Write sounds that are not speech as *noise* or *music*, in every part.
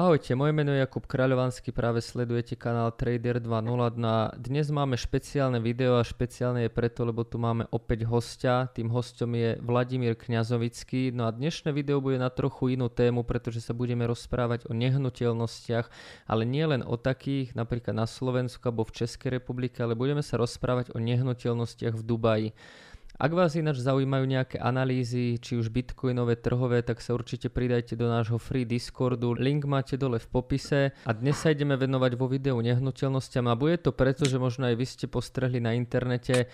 Ahojte, moje meno je Jakub Kráľovanský, práve sledujete kanál Trader 2.0. No dnes máme špeciálne video a špeciálne je preto, lebo tu máme opäť hostia. Tým hostom je Vladimír Kňazovický. No a dnešné video bude na trochu inú tému, pretože sa budeme rozprávať o nehnuteľnostiach, ale nie len o takých, napríklad na Slovensku alebo v Českej republike, ale budeme sa rozprávať o nehnuteľnostiach v Dubaji. Ak vás ináč zaujímajú nejaké analýzy, či už bitcoinové, trhové, tak sa určite pridajte do nášho free Discordu. Link máte dole v popise. A dnes sa ideme venovať vo videu nehnuteľnostiam a bude to preto, že možno aj vy ste postrehli na internete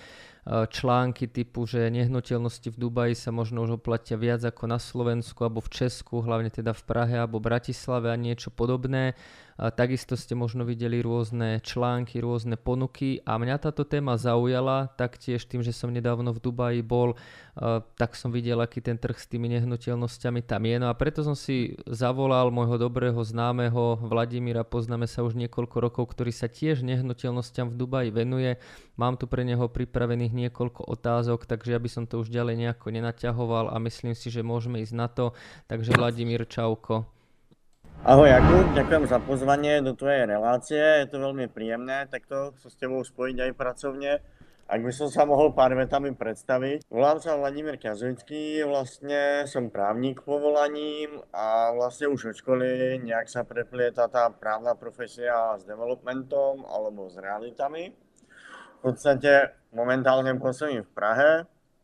Eh, články typu, že nehnuteľnosti v Dubaji sa možno už oplatia viac ako na Slovensku alebo v Česku, hlavne teda v Prahe alebo Bratislave a niečo podobné. Takisto ste možno videli rôzne články, rôzne ponuky a mňa táto téma zaujala, taktiež tým, že som nedávno v Dubaji bol, tak som videl, aký ten trh s tými nehnuteľnosťami tam je. No a preto som si zavolal môjho dobrého známeho Vladimíra, poznáme sa už niekoľko rokov, ktorý sa tiež nehnuteľnosťam v Dubaji venuje. Mám tu pre neho pripravených niekoľko otázok, takže ja by som to už ďalej nejako nenaťahoval a myslím si, že môžeme ísť na to. Takže Vladimír Čauko. Ahoj Jakub, ďakujem za pozvanie do tvojej relácie, je to veľmi príjemné takto sa s tebou spojiť aj pracovne. Ak by som sa mohol pár vetami predstaviť. Volám sa Vladimír Kazovický, vlastne som právnik povolaním a vlastne už od školy nejak sa preplieta tá právna profesia s developmentom alebo s realitami. V podstate momentálne pôsobím v Prahe,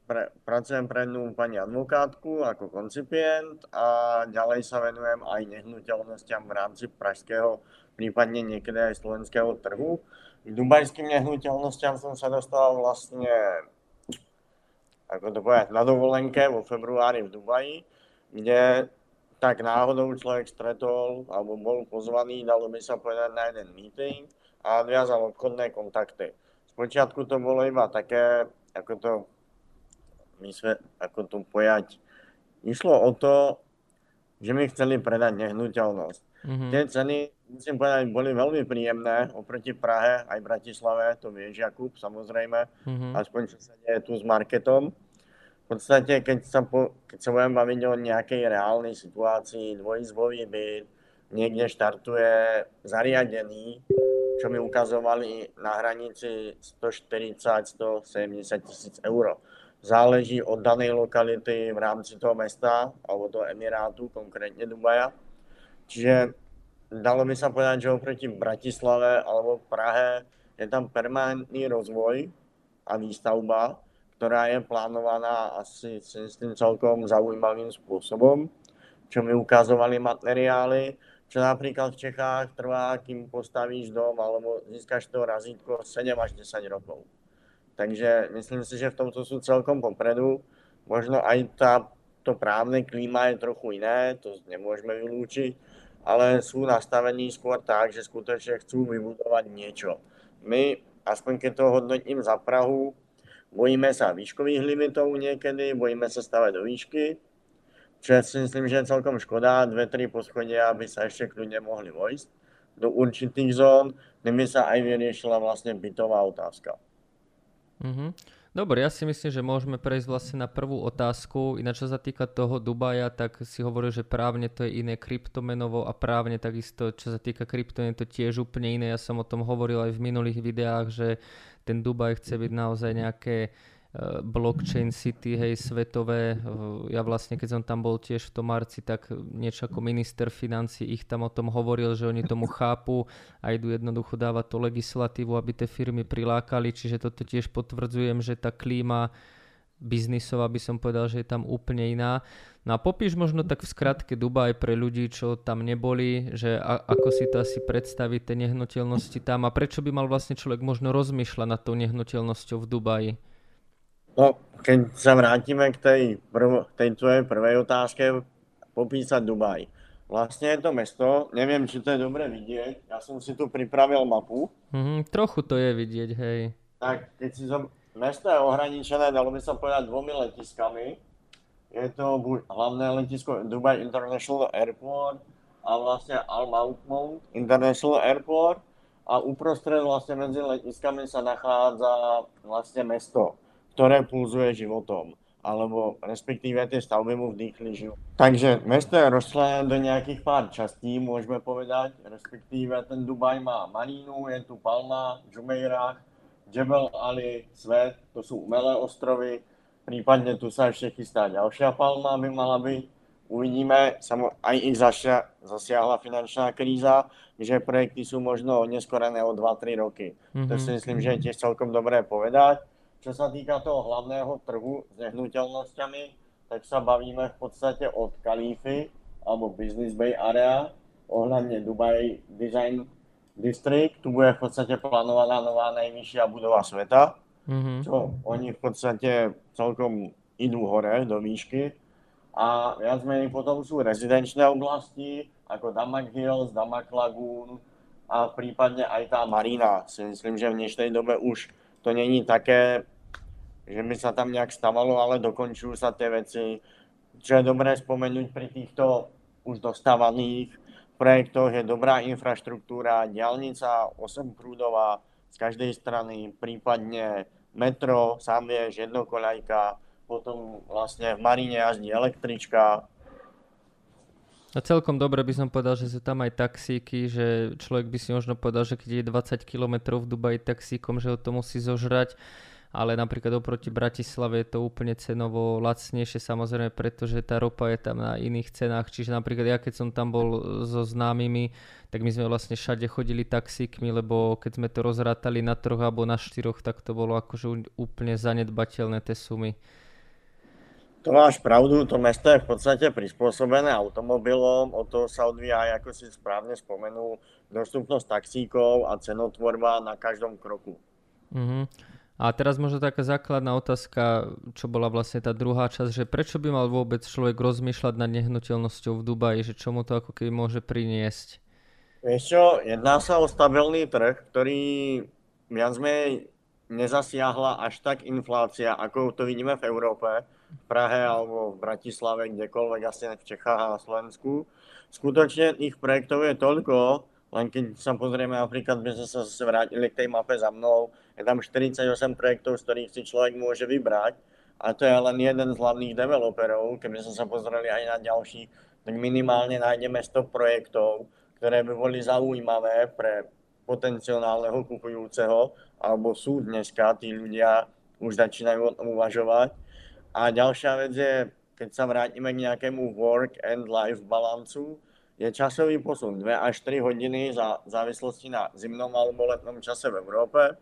pre, pracujem pre jednu pani advokátku ako koncipient a ďalej sa venujem aj nehnuteľnostiam v rámci pražského, prípadne niekedy aj slovenského trhu. K dubajským nehnuteľnostiam som sa dostal vlastne, ako to povedať, na dovolenke vo februári v Dubaji, kde tak náhodou človek stretol, alebo bol pozvaný, dalo by sa povedať, na jeden meeting a nadviazal obchodné kontakty. Spočiatku to bolo iba také, ako to mysle, ako to pojať. Išlo o to, že mi chceli predať nehnuteľnosť. Mm-hmm. Tie ceny, musím povedať, boli veľmi príjemné oproti Prahe, aj Bratislave, to vieš, Jakub, samozrejme, mm-hmm. aspoň čo sa deje tu s marketom. V podstate, keď sa, po, keď sa budem baviť o nejakej reálnej situácii, dvojizbový byt, niekde štartuje zariadený, čo mi ukazovali na hranici 140-170 tisíc eur. Záleží od danej lokality v rámci toho mesta alebo toho Emirátu, konkrétne Dubaja. Čiže dalo by sa povedať, že oproti Bratislave alebo Prahe je tam permanentný rozvoj a výstavba, ktorá je plánovaná asi s tým celkom zaujímavým spôsobom, čo mi ukazovali materiály čo napríklad v Čechách trvá, kým postavíš dom alebo získaš to razítko 7 až 10 rokov. Takže myslím si, že v tomto sú celkom popredu. Možno aj tá, to právne klíma je trochu iné, to nemôžeme vylúčiť, ale sú nastavení skôr tak, že skutočne chcú vybudovať niečo. My, aspoň keď to hodnotím za Prahu, bojíme sa výškových limitov niekedy, bojíme sa stavať do výšky, čo si myslím, že je celkom škoda, dve, tri poschodia by sa ešte kľudne mohli vojsť do určitých zón, kde by sa aj vyriešila vlastne bytová otázka. Mm-hmm. Dobre, ja si myslím, že môžeme prejsť vlastne na prvú otázku. Ináč čo sa týka toho Dubaja, tak si hovoril, že právne to je iné kryptomenovo a právne takisto, čo sa týka kryptomien, to tiež úplne iné. Ja som o tom hovoril aj v minulých videách, že ten Dubaj chce byť naozaj nejaké blockchain city, hej, svetové. Ja vlastne, keď som tam bol tiež v tom marci, tak niečo ako minister financí ich tam o tom hovoril, že oni tomu chápu a idú jednoducho dávať tú legislatívu, aby tie firmy prilákali, čiže toto tiež potvrdzujem, že tá klíma biznisová by som povedal, že je tam úplne iná. No a popíš možno tak v skratke Dubaj pre ľudí, čo tam neboli, že a, ako si to asi predstaviť, tie nehnuteľnosti tam a prečo by mal vlastne človek možno rozmýšľať nad tou nehnuteľnosťou v Dubaji? No, keď sa vrátime k tej, prv, tej tvojej prvej otázke, popísať Dubaj. Vlastne je to mesto, neviem, či to je dobre vidieť, ja som si tu pripravil mapu. Mm-hmm, trochu to je vidieť, hej. Tak, keď si to, mesto je ohraničené, dalo by sa povedať, dvomi letiskami. Je to buď hlavné letisko Dubai International Airport a vlastne Al Mautmont International Airport a uprostred vlastne medzi letiskami sa nachádza vlastne mesto ktoré pulzuje životom. alebo respektíve tie stavby mu vdýchli žijú. Takže mesto je rozčlené do nejakých pár častí, môžeme povedať, respektíve ten Dubaj má Marínu, je tu Palma, Jumeirah, Jebel Ali, Svet, to sú umelé ostrovy, prípadne tu sa ešte chystá ďalšia Palma by mala byť. Uvidíme, samo, aj ich zašia, zasiahla finančná kríza, že projekty sú možno neskorené o 2-3 roky. Mm-hmm. To si myslím, že je tiež celkom dobré povedať čo sa týka toho hlavného trhu s nehnuteľnosťami, tak sa bavíme v podstate od Kalífy alebo Business Bay Area ohľadne Dubai Design District. Tu bude v podstate plánovaná nová najvyššia budova sveta, mm-hmm. čo oni v podstate celkom idú hore do výšky. A viac menej potom sú rezidenčné oblasti, ako Damak Hills, Damak Lagoon a prípadne aj tá marina. Si myslím, že v dnešnej dobe už to není také že by sa tam nejak stavalo, ale dokončujú sa tie veci. Čo je dobré spomenúť pri týchto už dostávaných projektoch je dobrá infraštruktúra, diálnica 8 prúdová z každej strany, prípadne metro, sám vieš, jednokoľajka, potom vlastne v Marine jazdí električka, a celkom dobre by som povedal, že sú tam aj taxíky, že človek by si možno povedal, že keď je 20 km v Dubaji taxíkom, že ho to musí zožrať ale napríklad oproti Bratislave je to úplne cenovo lacnejšie samozrejme, pretože tá ropa je tam na iných cenách, čiže napríklad ja keď som tam bol so známymi, tak my sme vlastne všade chodili taxíkmi, lebo keď sme to rozrátali na troch alebo na štyroch, tak to bolo akože úplne zanedbateľné tie sumy. To máš pravdu, to mesto je v podstate prispôsobené automobilom, o to sa odvíja aj, ako si správne spomenul, dostupnosť taxíkov a cenotvorba na každom kroku. Uh-huh. A teraz možno taká základná otázka, čo bola vlastne tá druhá časť, že prečo by mal vôbec človek rozmýšľať nad nehnuteľnosťou v Dubaji, že čo mu to ako keby môže priniesť? Vieš čo, jedná sa o stabilný trh, ktorý viac menej nezasiahla až tak inflácia, ako to vidíme v Európe, v Prahe alebo v Bratislave, kdekoľvek, asi v Čechách a Slovensku. Skutočne tých projektov je toľko, len keď sa pozrieme napríklad, by sme sa zase vrátili k tej mape za mnou, je tam 48 projektov, z ktorých si človek môže vybrať a to je len jeden z hlavných developerov. Keby sme sa pozreli aj na ďalší, tak minimálne nájdeme 100 projektov, ktoré by boli zaujímavé pre potenciálneho kupujúceho, alebo sú dneska, tí ľudia už začínajú uvažovať. A ďalšia vec je, keď sa vrátime k nejakému work and life balancu, je časový posun 2 až 3 hodiny za závislosti na zimnom alebo letnom čase v Európe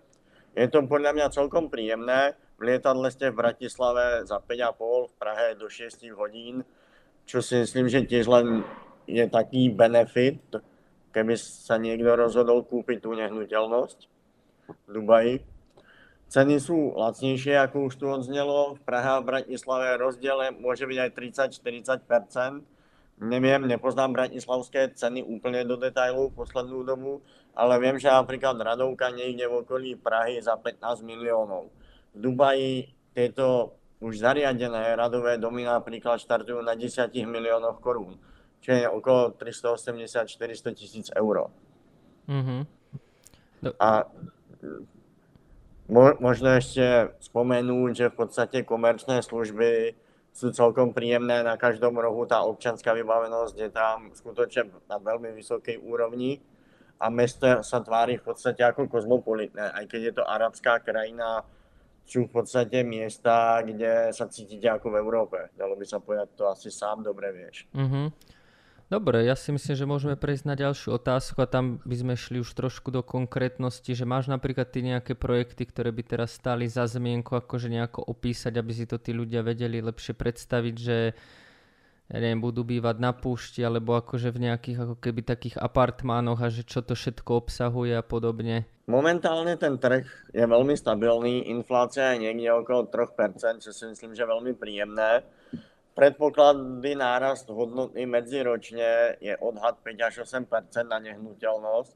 je to podľa mňa celkom príjemné. V lietadle ste v Bratislave za 5,5, v Prahe do 6 hodín, čo si myslím, že tiež len je taký benefit, keby sa niekto rozhodol kúpiť tú nehnuteľnosť v Dubaji. Ceny sú lacnejšie, ako už tu odznelo. V Prahe a v Bratislave rozdiel môže byť aj 30-40 Neviem, nepoznám bratislavské ceny úplne do detailu v poslednú dobu, ale viem, že napríklad radovka niekde v okolí Prahy za 15 miliónov. V Dubaji tieto už zariadené radové domy napríklad štartujú na 10 miliónoch korún, čo je okolo 380-400 tisíc eur. Mm-hmm. No. A mo- možno ešte spomenúť, že v podstate komerčné služby sú celkom príjemné na každom rohu. Tá občanská vybavenosť je tam skutočne na veľmi vysokej úrovni a mesto sa tvári v podstate ako kozmopolitné, aj keď je to arabská krajina, sú v podstate miesta, kde sa cítite ako v Európe. Dalo by sa povedať, to asi sám dobre vieš. Mm-hmm. Dobre, ja si myslím, že môžeme prejsť na ďalšiu otázku a tam by sme šli už trošku do konkrétnosti, že máš napríklad ty nejaké projekty, ktoré by teraz stáli za zmienku, akože nejako opísať, aby si to tí ľudia vedeli lepšie predstaviť, že ja neviem, budú bývať na púšti alebo akože v nejakých ako keby takých apartmánoch a že čo to všetko obsahuje a podobne. Momentálne ten trh je veľmi stabilný, inflácia je niekde okolo 3%, čo si myslím, že je veľmi príjemné Predpokladný nárast hodnoty medziročne je odhad 5 až 8% na nehnuteľnosť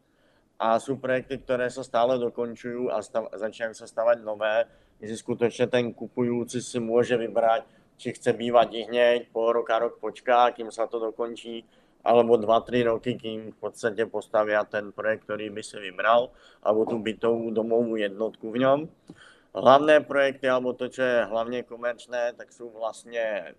a sú projekty, ktoré sa stále dokončujú a stav, začínajú sa stavať nové, kde skutočne ten kupujúci si môže vybrať, či chce bývať i hneď, pol roka, rok počká, kým sa to dokončí, alebo 2-3 roky, kým v podstate postavia ten projekt, ktorý by si vybral, alebo tú bytovú domovú jednotku v ňom. hlavné projekty, alebo to, čo je hlavne komerčné, tak sú vlastne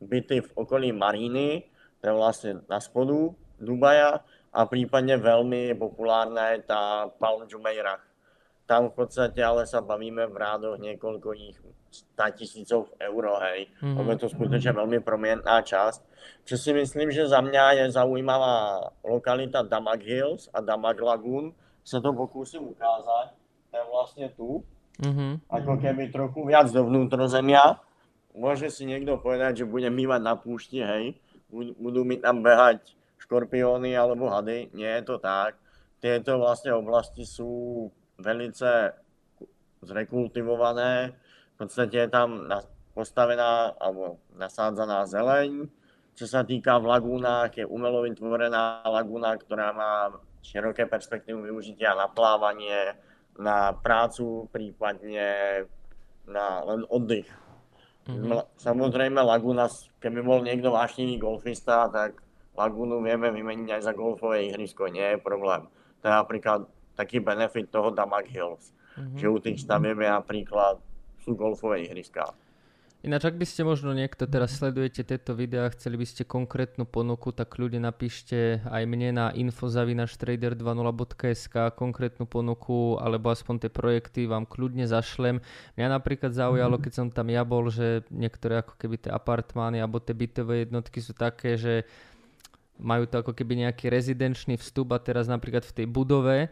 byty v okolí Maríny, to je vlastne na spodu Dubaja a prípadne veľmi populárna je tá Palm Jumeirah. Tam v podstate ale sa bavíme v rádoch niekoľko 100 tisícov eur, hej. Mm-hmm. Lebo je to skutočne veľmi promienná časť. Čo si myslím, že za mňa je zaujímavá lokalita Damag Hills a Damag Lagoon. Sa to pokúsim ukázať. To je vlastne tu. Mm-hmm. Ako keby trochu viac do vnútrozemia. Môže si niekto povedať, že budem mývať na púšti, hej. Budú mi tam behať škorpióny alebo hady. Nie je to tak. Tieto vlastne oblasti sú velice zrekultivované. V podstate je tam postavená alebo nasádzaná zeleň. Čo sa týka v lagúnach, je umelo vytvorená lagúna, ktorá má široké perspektívy využitia na plávanie, na prácu, prípadne na len oddych. Mm-hmm. Samozrejme, lagúna, keby bol niekto vášnivý golfista, tak lagúnu vieme vymeniť aj za golfové ihrisko, nie je problém. To je napríklad taký benefit toho Damag Hills. Mm-hmm. Že u tých stavieb napríklad sú golfové ihriská. Ináč, ak by ste možno niekto teraz sledujete tieto videá, chceli by ste konkrétnu ponuku, tak ľudia napíšte aj mne na infozavinaštrader20.sk konkrétnu ponuku, alebo aspoň tie projekty vám kľudne zašlem. Mňa napríklad zaujalo, keď som tam ja bol, že niektoré ako keby tie apartmány alebo tie bytové jednotky sú také, že majú to ako keby nejaký rezidenčný vstup a teraz napríklad v tej budove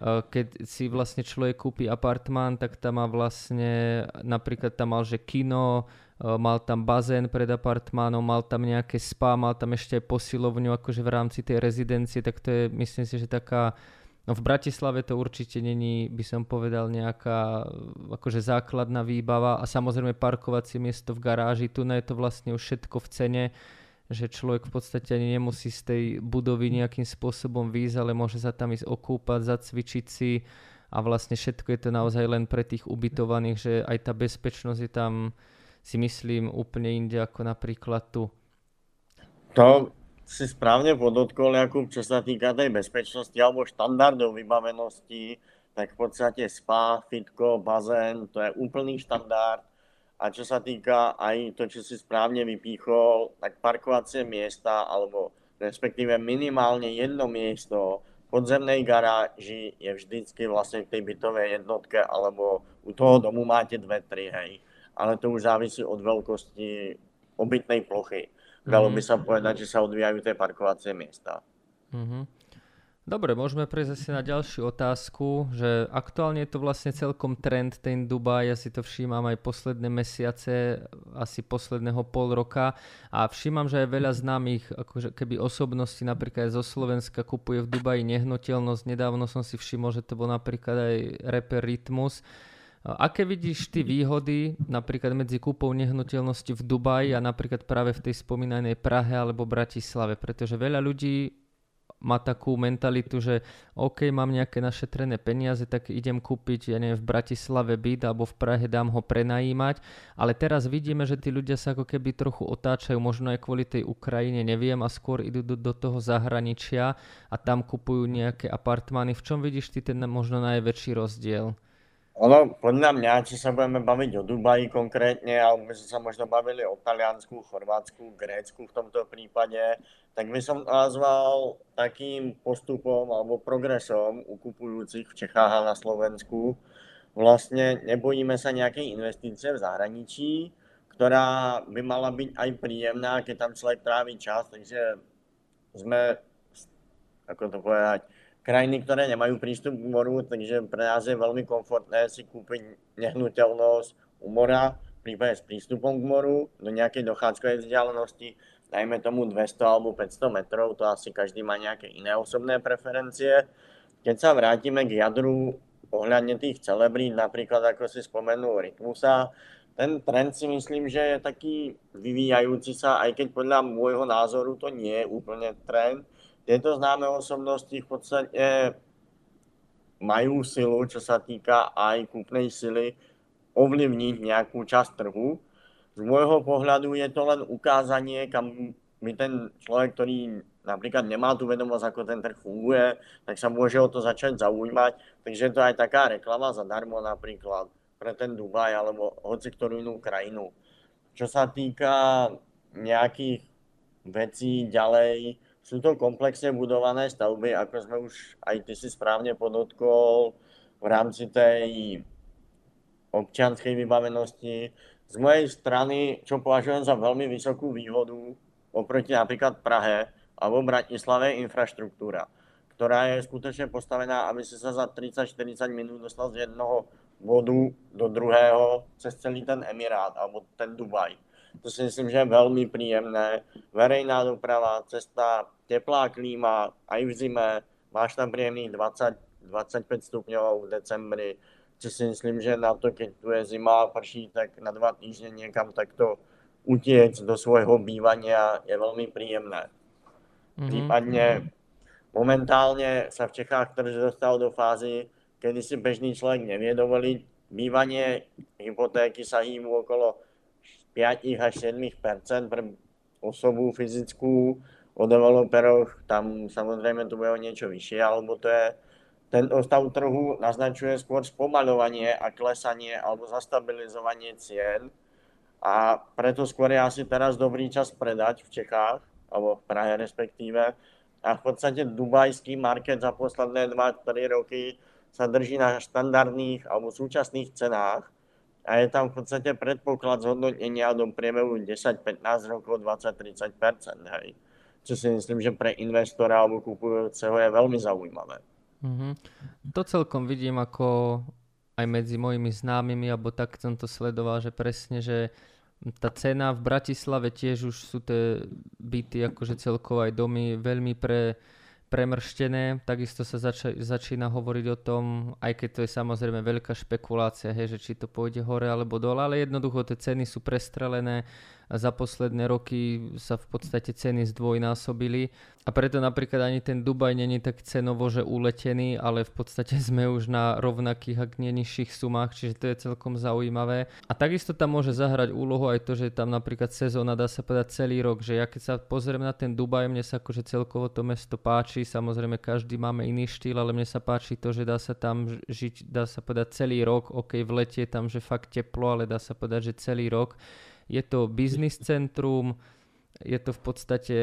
keď si vlastne človek kúpi apartmán, tak tam má vlastne, napríklad tam mal, že kino, eh, mal tam bazén pred apartmánom, mal tam nejaké spa, mal tam ešte aj posilovňu akože v rámci tej rezidencie, tak to je, myslím si, že taká, no v Bratislave to určite není, by som povedal, nejaká akože základná výbava a samozrejme parkovacie miesto v garáži, tu je to vlastne už všetko v cene, že človek v podstate ani nemusí z tej budovy nejakým spôsobom výjsť, ale môže sa tam ísť okúpať, zacvičiť si a vlastne všetko je to naozaj len pre tých ubytovaných, že aj tá bezpečnosť je tam si myslím úplne inde ako napríklad tu. To si správne podotkol, Jakub, čo sa týka tej bezpečnosti alebo štandardov vybavenosti, tak v podstate spa, fitko, bazén, to je úplný štandard a čo sa týka aj to, čo si správne vypíchol, tak parkovacie miesta, alebo respektíve minimálne jedno miesto podzemnej garáži je vždycky vlastne v tej bytovej jednotke, alebo u toho domu máte dve, tri, hej. Ale to už závisí od veľkosti obytnej plochy. Dalo by mhm. sa povedať, že sa odvíjajú tie parkovacie miesta. Mm-hmm. Dobre, môžeme prejsť asi na ďalšiu otázku, že aktuálne je to vlastne celkom trend ten Dubaj, ja si to všímam aj posledné mesiace, asi posledného pol roka a všímam, že aj veľa známych akože keby osobností napríklad aj zo Slovenska kupuje v Dubaji nehnuteľnosť. Nedávno som si všimol, že to bol napríklad aj rapper Rytmus. Aké vidíš ty výhody napríklad medzi kúpou nehnuteľnosti v Dubaji a napríklad práve v tej spomínanej Prahe alebo Bratislave? Pretože veľa ľudí má takú mentalitu, že OK, mám nejaké našetrené peniaze, tak idem kúpiť, ja neviem, v Bratislave byt alebo v Prahe dám ho prenajímať, ale teraz vidíme, že tí ľudia sa ako keby trochu otáčajú, možno aj kvôli tej Ukrajine, neviem, a skôr idú do, do toho zahraničia a tam kupujú nejaké apartmány. V čom vidíš ty ten možno najväčší rozdiel? Ono, podľa mňa, či sa budeme baviť o Dubaji konkrétne, alebo sme sa možno bavili o Taliansku, Chorvátsku, Grécku v tomto prípade, tak by som nazval takým postupom alebo progresom u kupujúcich v Čechách a na Slovensku. Vlastne nebojíme sa nejakej investície v zahraničí, ktorá by mala byť aj príjemná, keď tam človek trávi čas, takže sme, ako to povedať, krajiny, ktoré nemajú prístup k moru, takže pre nás je veľmi komfortné si kúpiť nehnuteľnosť u mora, prípade s prístupom k moru, do nejakej dochádzkovej vzdialenosti, dajme tomu 200 alebo 500 metrov, to asi každý má nejaké iné osobné preferencie. Keď sa vrátime k jadru ohľadne tých celebrít, napríklad ako si spomenul Rytmusa, ten trend si myslím, že je taký vyvíjajúci sa, aj keď podľa môjho názoru to nie je úplne trend, tieto známe osobnosti v podstate majú silu, čo sa týka aj kúpnej sily, ovlivniť nejakú časť trhu. Z môjho pohľadu je to len ukázanie, kam by ten človek, ktorý napríklad nemá tú vedomosť, ako ten trh funguje, tak sa môže o to začať zaujímať. Takže to je aj taká reklama zadarmo napríklad pre ten Dubaj alebo hoci ktorú inú krajinu. Čo sa týka nejakých vecí ďalej, sú to komplexne budované stavby, ako sme už aj ty si správne podotkol, v rámci tej občianskej vybavenosti. Z mojej strany, čo považujem za veľmi vysokú výhodu oproti napríklad Prahe alebo Bratislave, infraštruktúra, ktorá je skutočne postavená, aby si sa za 30-40 minút dostal z jednoho bodu do druhého cez celý ten Emirát alebo ten Dubaj. To si myslím, že je veľmi príjemné. Verejná doprava, cesta, teplá klíma, aj v zime, máš tam príjemných 20, 25 stupňov v decembri, čo si myslím, že na to, keď tu je zima a prší, tak na dva týždne niekam takto utiec do svojho bývania je veľmi príjemné. Mm-hmm. Prípadne momentálne sa v Čechách trž dostal do fázy, kedy si bežný človek nevie dovoliť bývanie, hypotéky sa hýbu okolo 5 až 7% pre osobu fyzickú, o developeroch, tam samozrejme to bude o niečo vyššie, alebo to je tento stav trhu naznačuje skôr spomaľovanie a klesanie alebo zastabilizovanie cien a preto skôr je asi teraz dobrý čas predať v Čechách, alebo v Prahe respektíve. A v podstate dubajský market za posledné 2-3 roky sa drží na štandardných alebo súčasných cenách a je tam v podstate predpoklad zhodnotenia do priebehu 10-15 rokov 20-30%. Hej. Čo si myslím, že pre investora alebo kupujúceho je veľmi zaujímavé. Mm-hmm. To celkom vidím ako aj medzi mojimi známymi, alebo tak som to sledoval, že presne, že tá cena v Bratislave tiež už sú tie byty, akože celkovo aj domy veľmi pre premrštené. Takisto sa zača- začína hovoriť o tom, aj keď to je samozrejme veľká špekulácia, hej, že či to pôjde hore alebo dole, ale jednoducho tie ceny sú prestrelené a za posledné roky sa v podstate ceny zdvojnásobili a preto napríklad ani ten Dubaj není tak cenovo, že uletený, ale v podstate *laughs* sme už na rovnakých, ak nie nižších sumách, čiže to je celkom zaujímavé. A takisto tam môže zahrať úlohu aj to, že tam napríklad sezóna dá sa povedať celý rok, že ja keď sa pozriem na ten Dubaj, mne sa akože celkovo to mesto páči, samozrejme každý máme iný štýl, ale mne sa páči to, že dá sa tam žiť, dá sa povedať celý rok, ok, v lete je tam, že fakt teplo, ale dá sa povedať, že celý rok. Je to biznis centrum, je to v podstate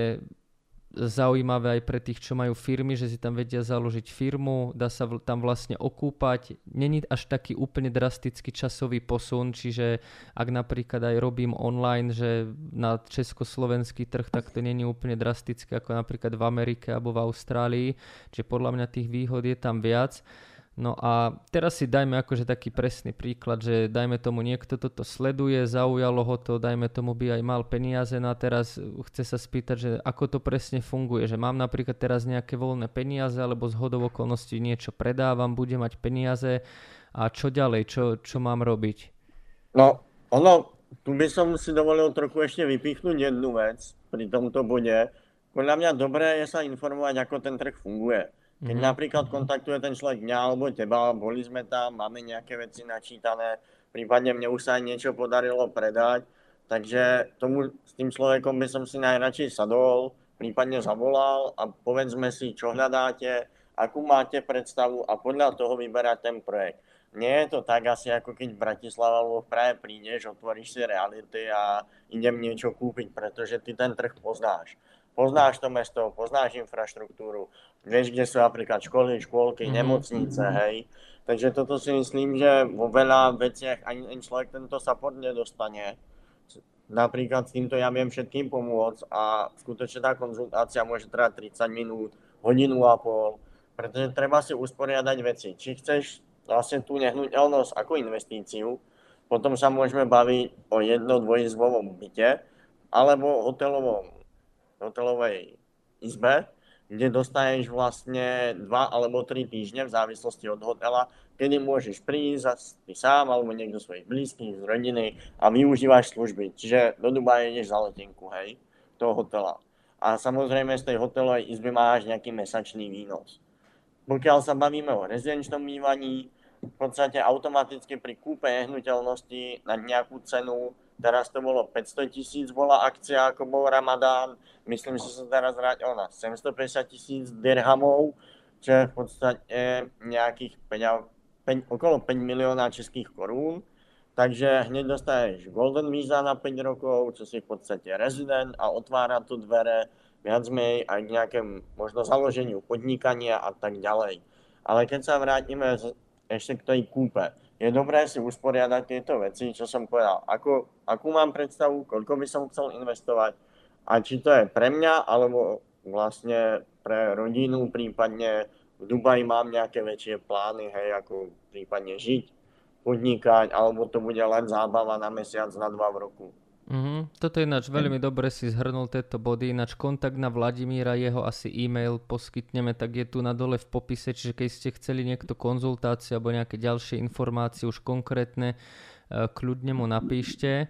zaujímavé aj pre tých, čo majú firmy, že si tam vedia založiť firmu, dá sa tam vlastne okúpať. Není až taký úplne drastický časový posun, čiže ak napríklad aj robím online, že na československý trh, tak to není úplne drastické ako napríklad v Amerike alebo v Austrálii, čiže podľa mňa tých výhod je tam viac. No a teraz si dajme akože taký presný príklad, že dajme tomu niekto toto sleduje, zaujalo ho to, dajme tomu by aj mal peniaze, a teraz chce sa spýtať, že ako to presne funguje, že mám napríklad teraz nejaké voľné peniaze alebo z hodov okolností niečo predávam, budem mať peniaze a čo ďalej, čo, čo mám robiť? No, ono, tu by som si dovolil trochu ešte vypichnúť jednu vec pri tomto bode. Podľa mňa dobré je sa informovať, ako ten trh funguje keď mm-hmm. napríklad kontaktuje ten človek mňa alebo teba, boli sme tam, máme nejaké veci načítané, prípadne mne už sa aj niečo podarilo predať, takže tomu, s tým človekom by som si najradšej sadol, prípadne zavolal a povedzme si, čo hľadáte, akú máte predstavu a podľa toho vyberať ten projekt. Nie je to tak asi ako keď v Bratislava alebo v Prahe prídeš, otvoríš si reality a idem niečo kúpiť, pretože ty ten trh poznáš poznáš to mesto, poznáš infraštruktúru, vieš, kde sú napríklad školy, škôlky, mm-hmm. nemocnice, hej. Takže toto si myslím, že vo veľa veciach ani ten človek tento support nedostane. Napríklad s týmto ja viem všetkým pomôcť a skutočne tá konzultácia môže trvať 30 minút, hodinu a pol, pretože treba si usporiadať veci. Či chceš vlastne tú nehnuteľnosť ako investíciu, potom sa môžeme baviť o jedno dvojizbovom byte alebo hotelovom hotelovej izbe, kde dostaneš vlastne 2 alebo 3 týždne v závislosti od hotela, kedy môžeš prísť ty sám alebo niekto svojich blízkych, z rodiny a využívaš služby. Čiže do Dubaja ideš za letenku, hej, toho hotela. A samozrejme z tej hotelovej izby máš nejaký mesačný výnos. Pokiaľ sa bavíme o rezidenčnom bývaní, v podstate automaticky pri kúpe nehnuteľnosti na nejakú cenu Teraz to bolo 500 tisíc, bola akcia, ako bol Ramadán. Myslím, že sa teraz vrátil na 750 tisíc dirhamov, čo je v podstate nejakých 5,5 5, okolo 5 milióna českých korún, takže hneď dostaneš Golden Visa na 5 rokov, čo si v podstate rezident a otvára tu dvere viac menej aj k nejakému možno založeniu podnikania a tak ďalej. Ale keď sa vrátime ešte k tej kúpe, je dobré si usporiadať tieto veci, čo som povedal. Ako, akú mám predstavu, koľko by som chcel investovať a či to je pre mňa, alebo vlastne pre rodinu, prípadne v Dubaji mám nejaké väčšie plány, hej, ako prípadne žiť, podnikať, alebo to bude len zábava na mesiac, na dva v roku. Mm-hmm. Toto je ináč veľmi dobre si zhrnul tieto body, ináč kontakt na Vladimíra, jeho asi e-mail poskytneme, tak je tu na dole v popise, čiže keď ste chceli niekto konzultáciu alebo nejaké ďalšie informácie už konkrétne, kľudne mu napíšte.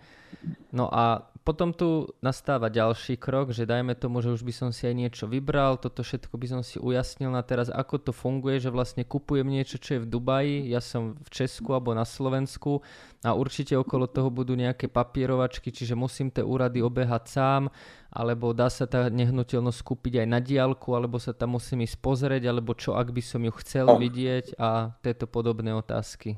No a potom tu nastáva ďalší krok, že dajme tomu, že už by som si aj niečo vybral, toto všetko by som si ujasnil na teraz, ako to funguje, že vlastne kupujem niečo, čo je v Dubaji, ja som v Česku alebo na Slovensku a určite okolo toho budú nejaké papierovačky, čiže musím tie úrady obehať sám, alebo dá sa tá nehnuteľnosť kúpiť aj na diálku, alebo sa tam musím ísť pozrieť, alebo čo ak by som ju chcel vidieť a tieto podobné otázky.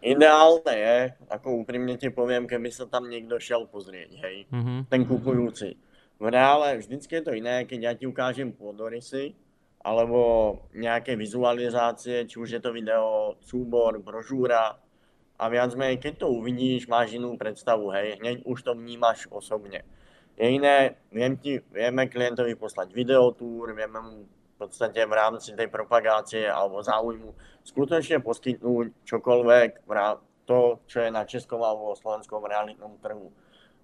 Ideálne je, ako úprimne ti poviem, keby sa tam niekto šel pozrieť, hej, mm-hmm. ten kupujúci. V reále vždycky je to iné, keď ja ti ukážem pôdorysy, alebo nejaké vizualizácie, či už je to video, súbor, brožúra a viac menej, keď to uvidíš, máš inú predstavu, hej, hneď už to vnímaš osobne. Je iné, viem ti, vieme klientovi poslať videotúr, vieme mu v podstate v rámci tej propagácie alebo záujmu skutočne poskytnúť čokoľvek, to, čo je na českom alebo slovenskom realitnom trhu.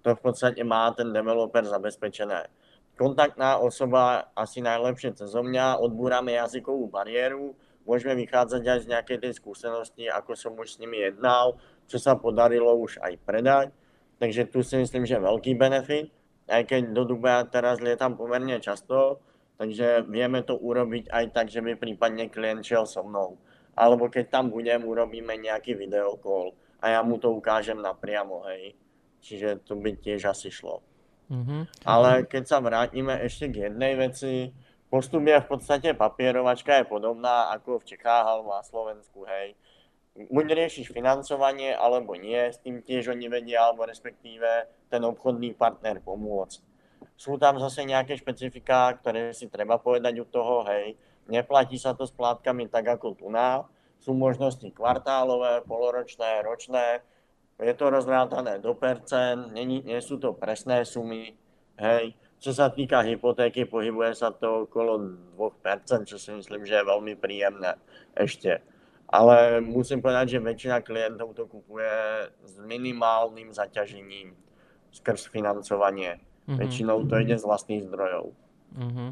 To v podstate má ten developer zabezpečené. Kontaktná osoba asi najlepšie cez mňa, odbúrame jazykovú bariéru, môžeme vychádzať aj z nejakej tej skúsenosti, ako som už s nimi jednal, čo sa podarilo už aj predať. Takže tu si myslím, že je veľký benefit. Aj keď do Dubaja teraz lietam pomerne často, Takže vieme to urobiť aj tak, že by prípadne klient šiel so mnou. Alebo keď tam budem, urobíme nejaký videokol a ja mu to ukážem napriamo, hej. Čiže to by tiež asi šlo. Mm-hmm. Ale keď sa vrátime ešte k jednej veci, postup je v podstate papierovačka je podobná ako v Čechách alebo na Slovensku, hej. Buď riešiš financovanie, alebo nie, s tým tiež oni vedia, alebo respektíve ten obchodný partner pomôcť sú tam zase nejaké špecifiká, ktoré si treba povedať u toho, hej, neplatí sa to s plátkami tak ako tu na, sú možnosti kvartálové, poloročné, ročné, je to rozrátané do percent, nie, nie sú to presné sumy, hej. Čo sa týka hypotéky, pohybuje sa to okolo 2%, čo si myslím, že je veľmi príjemné ešte. Ale musím povedať, že väčšina klientov to kupuje s minimálnym zaťažením skrz financovanie. Mm-hmm. Väčšinou to ide z vlastných zdrojov. Mm-hmm.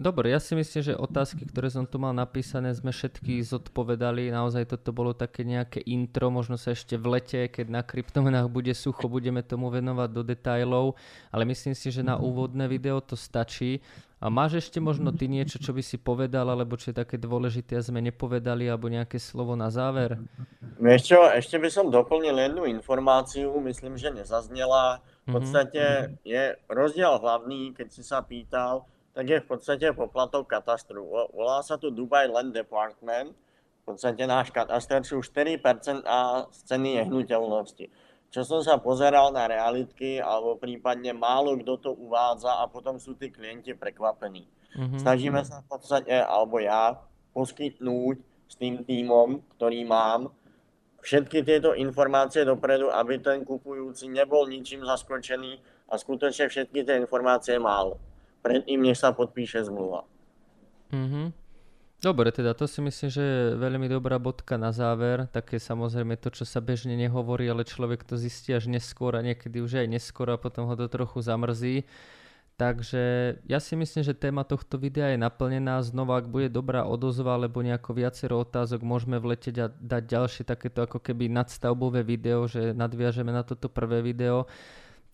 Dobre, ja si myslím, že otázky, ktoré som tu mal napísané, sme všetky zodpovedali. Naozaj toto bolo také nejaké intro, možno sa ešte v lete, keď na kryptomenách bude sucho, budeme tomu venovať do detajlov, ale myslím si, že na úvodné video to stačí. A máš ešte možno ty niečo, čo by si povedal, alebo čo je také dôležité a sme nepovedali, alebo nejaké slovo na záver? Vieš čo, ešte by som doplnil jednu informáciu, myslím, že nezaznela v mhm. podstate je rozdiel hlavný, keď si sa pýtal, tak je v podstate poplatok katastru. Volá sa tu Dubai Land Department. V podstate náš kataster sú 4% z ceny nehnuteľnosti. Čo som sa pozeral na realitky, alebo prípadne málo kto to uvádza a potom sú tí klienti prekvapení. Mm-hmm. Snažíme sa v podstate, alebo ja, poskytnúť s tým týmom, ktorý mám, všetky tieto informácie dopredu, aby ten kupujúci nebol ničím zaskočený a skutočne všetky tie informácie mal. Predtým, než sa podpíše zmluva. Mm-hmm. Dobre, teda to si myslím, že je veľmi dobrá bodka na záver. Také samozrejme to, čo sa bežne nehovorí, ale človek to zistí až neskôr a niekedy už aj neskôr a potom ho to trochu zamrzí. Takže ja si myslím, že téma tohto videa je naplnená. Znova, ak bude dobrá odozva alebo nejako viacero otázok, môžeme vleteť a dať ďalšie takéto ako keby nadstavbové video, že nadviažeme na toto prvé video.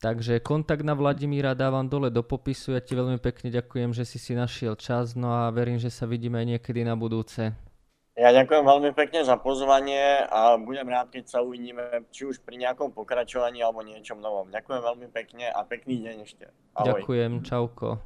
Takže kontakt na Vladimíra dávam dole do popisu. Ja ti veľmi pekne ďakujem, že si si našiel čas. No a verím, že sa vidíme aj niekedy na budúce. Ja ďakujem veľmi pekne za pozvanie a budem rád, keď sa uvidíme či už pri nejakom pokračovaní alebo niečom novom. Ďakujem veľmi pekne a pekný deň ešte. Ahoj. Ďakujem, čauko.